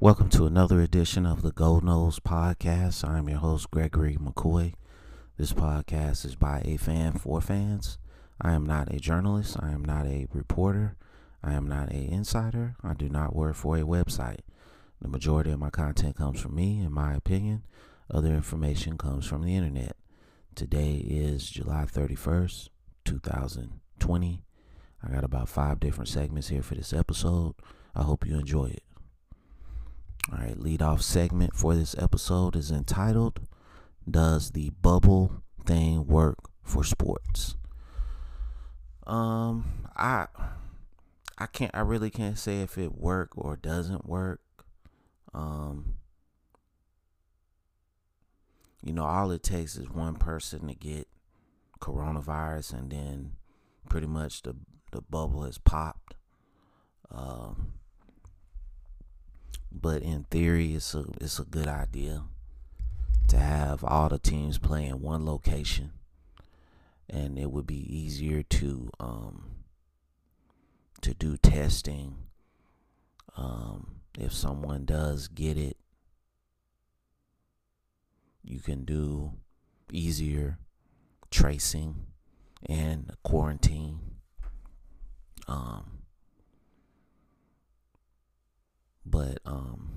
Welcome to another edition of the Gold Nose Podcast. I'm your host, Gregory McCoy. This podcast is by a fan for fans. I am not a journalist. I am not a reporter. I am not a insider. I do not work for a website. The majority of my content comes from me, in my opinion. Other information comes from the internet. Today is July 31st, 2020. I got about five different segments here for this episode. I hope you enjoy it. Lead off segment for this episode is entitled Does the Bubble Thing Work for Sports? Um, I I can't I really can't say if it work or doesn't work. Um you know, all it takes is one person to get coronavirus and then pretty much the the bubble has popped. Um but in theory it's a it's a good idea to have all the teams play in one location. And it would be easier to um to do testing um if someone does get it. You can do easier tracing and quarantine um but um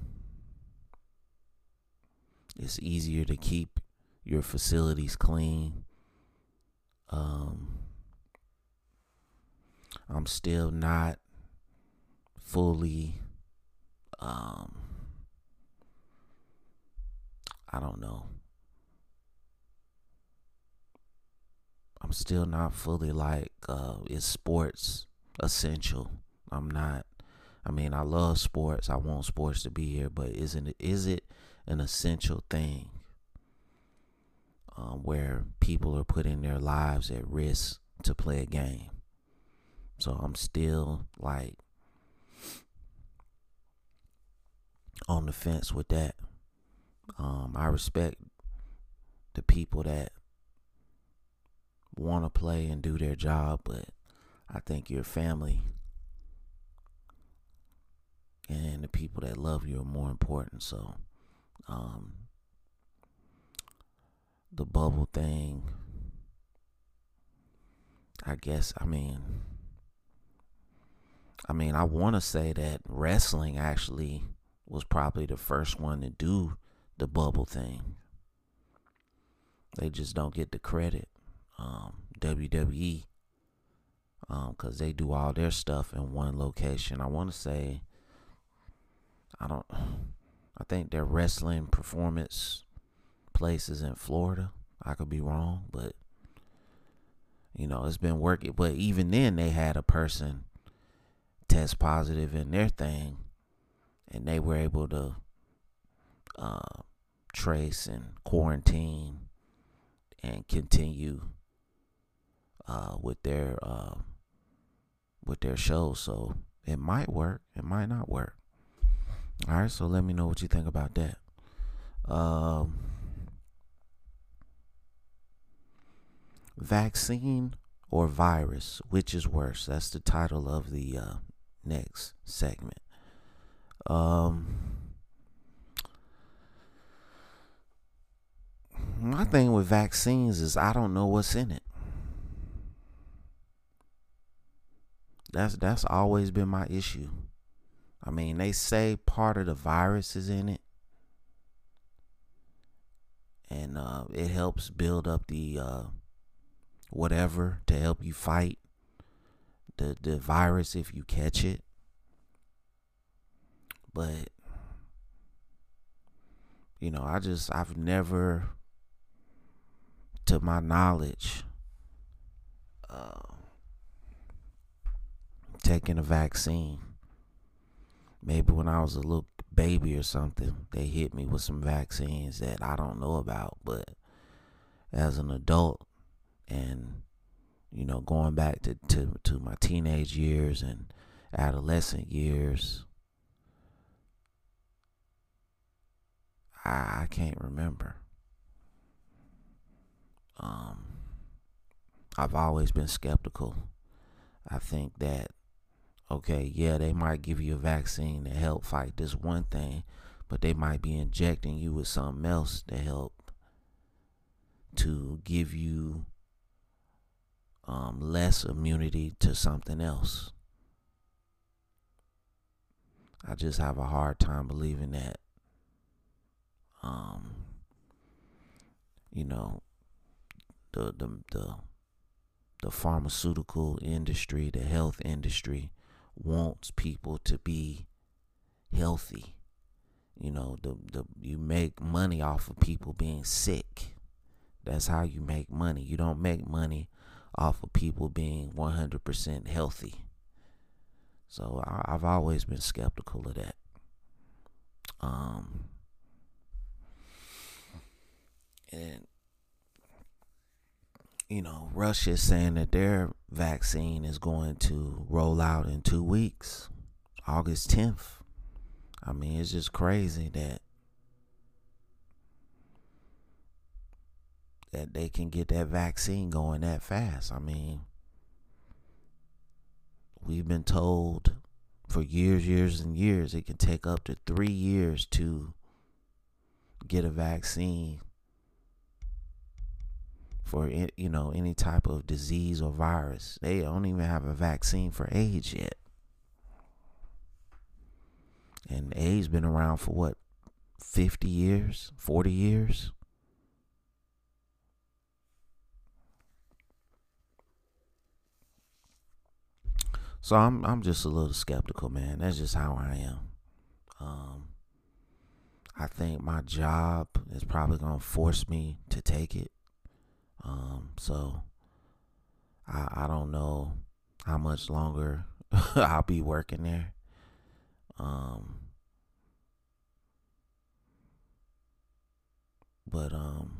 it's easier to keep your facilities clean. Um I'm still not fully um I don't know. I'm still not fully like uh is sports essential. I'm not I mean, I love sports. I want sports to be here, but isn't it is it an essential thing um, where people are putting their lives at risk to play a game? So I'm still like on the fence with that. Um, I respect the people that want to play and do their job, but I think your family and the people that love you are more important. So, um, the bubble thing, I guess, I mean, I mean, I want to say that wrestling actually was probably the first one to do the bubble thing. They just don't get the credit. Um, WWE, because um, they do all their stuff in one location. I want to say I don't. I think their wrestling performance places in Florida. I could be wrong, but you know it's been working. But even then, they had a person test positive in their thing, and they were able to uh, trace and quarantine and continue uh, with their uh, with their show. So it might work. It might not work. All right, so let me know what you think about that. Um, vaccine or virus, which is worse? That's the title of the uh, next segment. Um, my thing with vaccines is I don't know what's in it. That's that's always been my issue. I mean, they say part of the virus is in it. And uh, it helps build up the uh, whatever to help you fight the, the virus if you catch it. But, you know, I just, I've never, to my knowledge, uh, taken a vaccine maybe when I was a little baby or something, they hit me with some vaccines that I don't know about. But as an adult and, you know, going back to, to, to my teenage years and adolescent years, I, I can't remember. Um, I've always been skeptical. I think that okay, yeah, they might give you a vaccine to help fight this one thing, but they might be injecting you with something else to help to give you um, less immunity to something else. I just have a hard time believing that. Um, you know, the the the the pharmaceutical industry, the health industry wants people to be healthy. You know, the the you make money off of people being sick. That's how you make money. You don't make money off of people being 100% healthy. So I, have always been skeptical of that. Um, and you know, Russia is saying that their vaccine is going to roll out in two weeks, August 10th. I mean, it's just crazy that that they can get that vaccine going that fast. I mean, we've been told for years, years, and years it can take up to three years to get a vaccine for you know any type of disease or virus. They don't even have a vaccine for AIDS yet. And AIDS been around for what 50 years, 40 years. So I'm I'm just a little skeptical, man. That's just how I am. Um, I think my job is probably gonna force me to take it. Um, so I I don't know how much longer I'll be working there. Um, but um,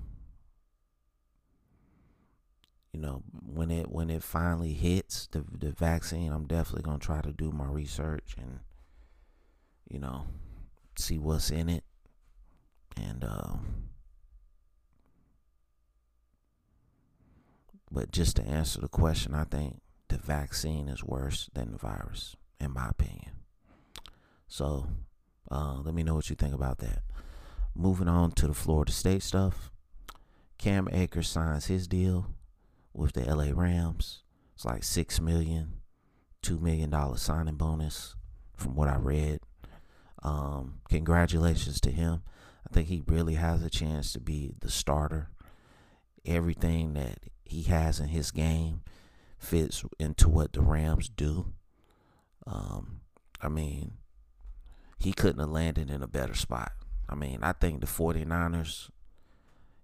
you know, when it when it finally hits the the vaccine, I'm definitely gonna try to do my research and you know see what's in it and um But just to answer the question, I think the vaccine is worse than the virus, in my opinion. So uh, let me know what you think about that. Moving on to the Florida State stuff. Cam Akers signs his deal with the LA Rams. It's like six million, two million dollar signing bonus, from what I read. Um, congratulations to him. I think he really has a chance to be the starter. Everything that he has in his game fits into what the Rams do. Um, I mean, he couldn't have landed in a better spot. I mean, I think the 49ers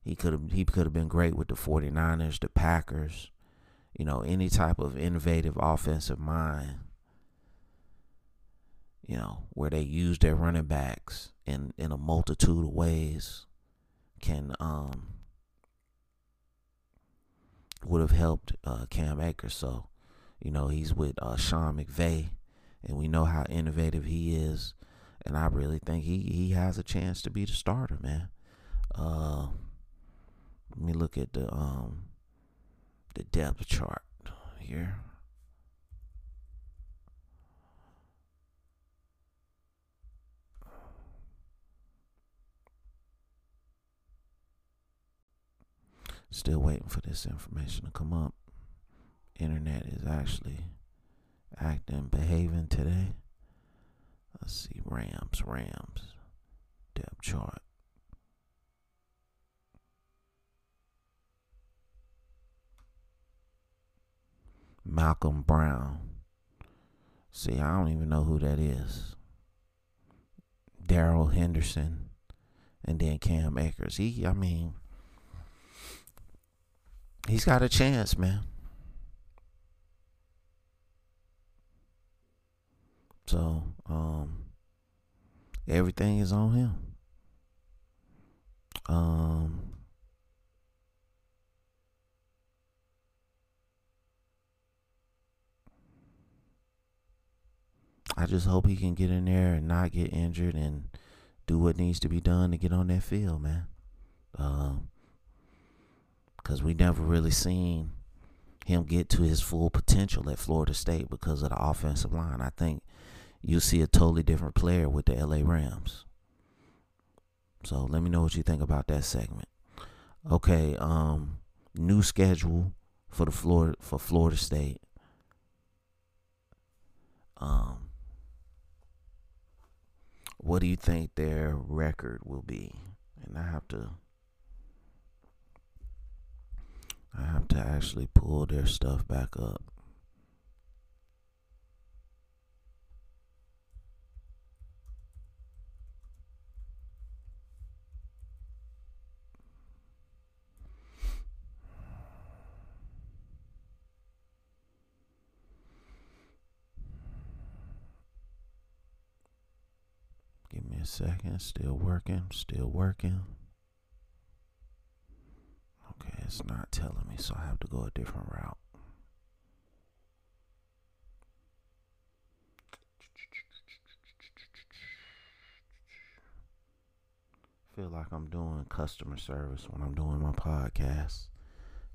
he could have he could have been great with the 49ers, the Packers, you know, any type of innovative offensive mind. You know, where they use their running backs in in a multitude of ways can um would have helped uh, Cam Akers. So, you know, he's with uh, Sean McVay, and we know how innovative he is. And I really think he, he has a chance to be the starter, man. Uh, let me look at the um the depth chart here. Still waiting for this information to come up. Internet is actually acting, behaving today. Let's see, Rams, Rams, depth chart. Malcolm Brown. See, I don't even know who that is. Darrell Henderson, and then Cam Akers. He, I mean, he's got a chance, man. So, um, everything is on him. Um, I just hope he can get in there and not get injured and do what needs to be done to get on that field, man. Um, because we never really seen him get to his full potential at Florida State because of the offensive line. I think you'll see a totally different player with the LA Rams. So let me know what you think about that segment. Okay, um, new schedule for the Florida for Florida State. Um, what do you think their record will be? And I have to I have to actually pull their stuff back up. Give me a second. Still working. Still working. It's not telling me, so I have to go a different route. Feel like I'm doing customer service when I'm doing my podcast.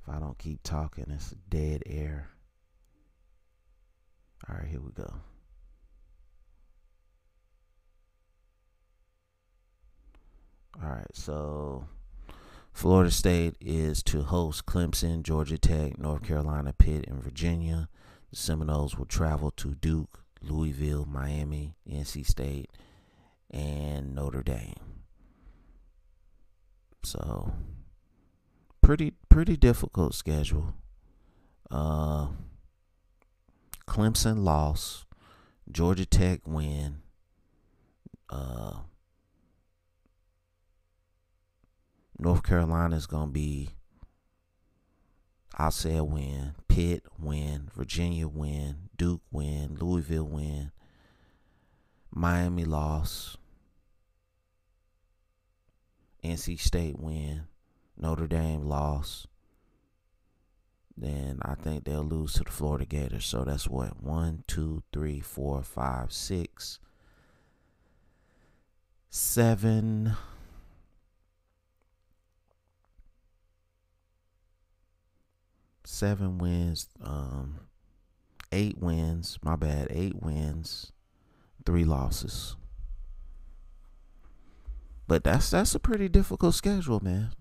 If I don't keep talking, it's dead air. All right, here we go. All right, so Florida State is to host Clemson, Georgia Tech, North Carolina, Pitt, and Virginia. The Seminoles will travel to Duke, Louisville, Miami, NC State, and Notre Dame. So pretty pretty difficult schedule. Uh, Clemson loss, Georgia Tech win. Uh, North Carolina is going to be, I'll say a win. Pitt win. Virginia win. Duke win. Louisville win. Miami loss. NC State win. Notre Dame loss. Then I think they'll lose to the Florida Gators. So that's what? One, two, three, four, five, six, seven. Seven wins, um, eight wins. My bad, eight wins, three losses. But that's that's a pretty difficult schedule, man.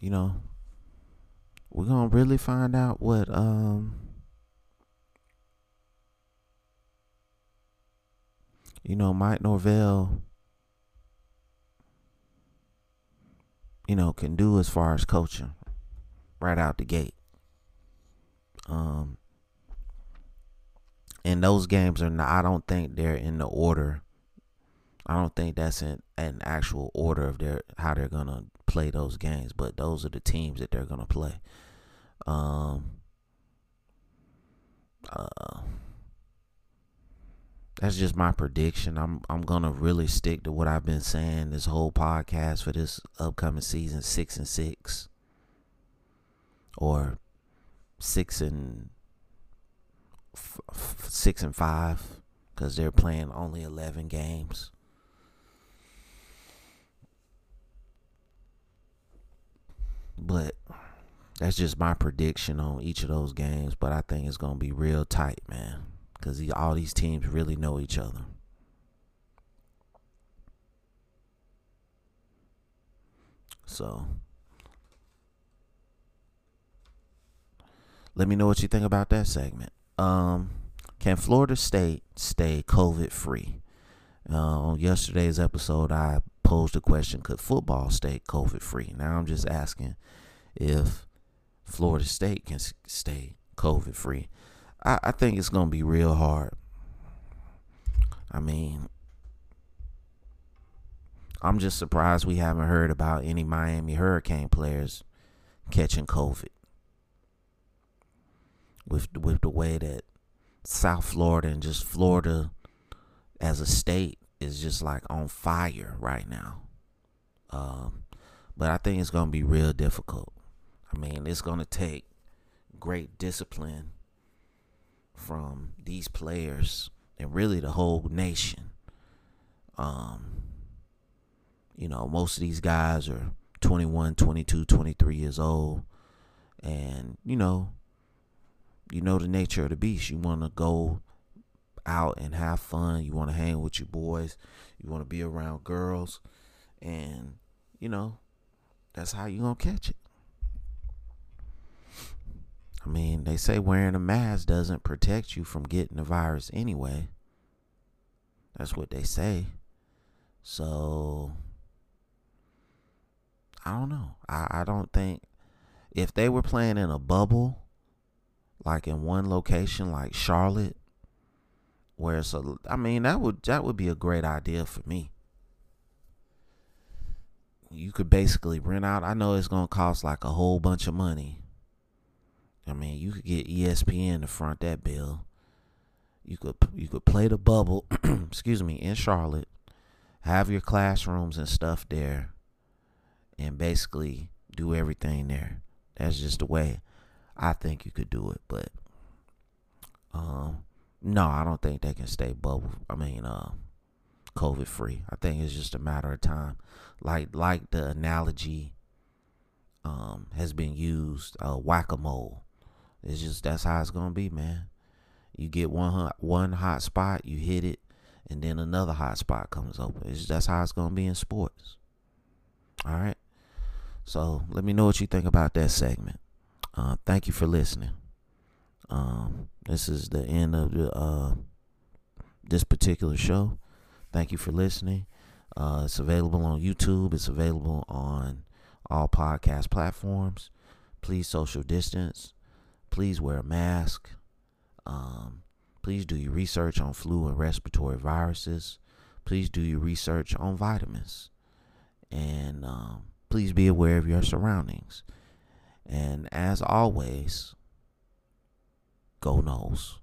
You know, we're gonna really find out what um you know Mike Norvell you know, can do as far as coaching right out the gate. Um, and those games are not, I don't think they're in the order. I don't think that's in an actual order of their how they're gonna play those games, but those are the teams that they're gonna play. Um, uh, that's just my prediction. I'm I'm gonna really stick to what I've been saying this whole podcast for this upcoming season, six and six, or six and f- f- six and five, because they're playing only eleven games. But that's just my prediction on each of those games. But I think it's gonna be real tight, man because all these teams really know each other. So, let me know what you think about that segment. Um, can Florida State stay COVID free? Uh, on yesterday's episode, I posed the question: Could football stay COVID free? Now I'm just asking if Florida State can stay COVID free. I, I think it's gonna be real hard. I mean, I'm just surprised we haven't heard about any Miami Hurricane players catching COVID. With with the way that South Florida and just Florida as a state is just like on fire right now. Um, but I think it's gonna be real difficult. I mean, it's gonna take great discipline from these players and really the whole nation. Um, you know, most of these guys are 21, 22, 23 years old. and you know, you know the nature of the beast. You want to go out and have fun. You want to hang with your boys. You want to be around girls, and you know, that's how you gonna catch it. I mean, they say wearing a mask doesn't protect you from getting the virus anyway. That's what they say. So I don't know. I, I don't think if they were playing in a bubble, like in one location, like Charlotte, where it's a, I mean, that would that would be a great idea for me. You could basically rent out. I know it's gonna cost like a whole bunch of money. I mean, you could get ESPN to front that bill. You could you could play the bubble, excuse me, in Charlotte, have your classrooms and stuff there, and basically do everything there. That's just the way I think you could do it. But um, no, I don't think they can stay bubble. I mean, uh, COVID free. I think it's just a matter of time. Like like the analogy um has been used, uh, whack a mole. It's just that's how it's gonna be, man. You get one hot, one hot spot, you hit it, and then another hot spot comes open. It's, that's how it's gonna be in sports. All right. So let me know what you think about that segment. Uh, thank you for listening. Um, this is the end of the uh, this particular show. Thank you for listening. Uh, it's available on YouTube. It's available on all podcast platforms. Please social distance. Please wear a mask. Um, please do your research on flu and respiratory viruses. Please do your research on vitamins. And um, please be aware of your surroundings. And as always, go Noles.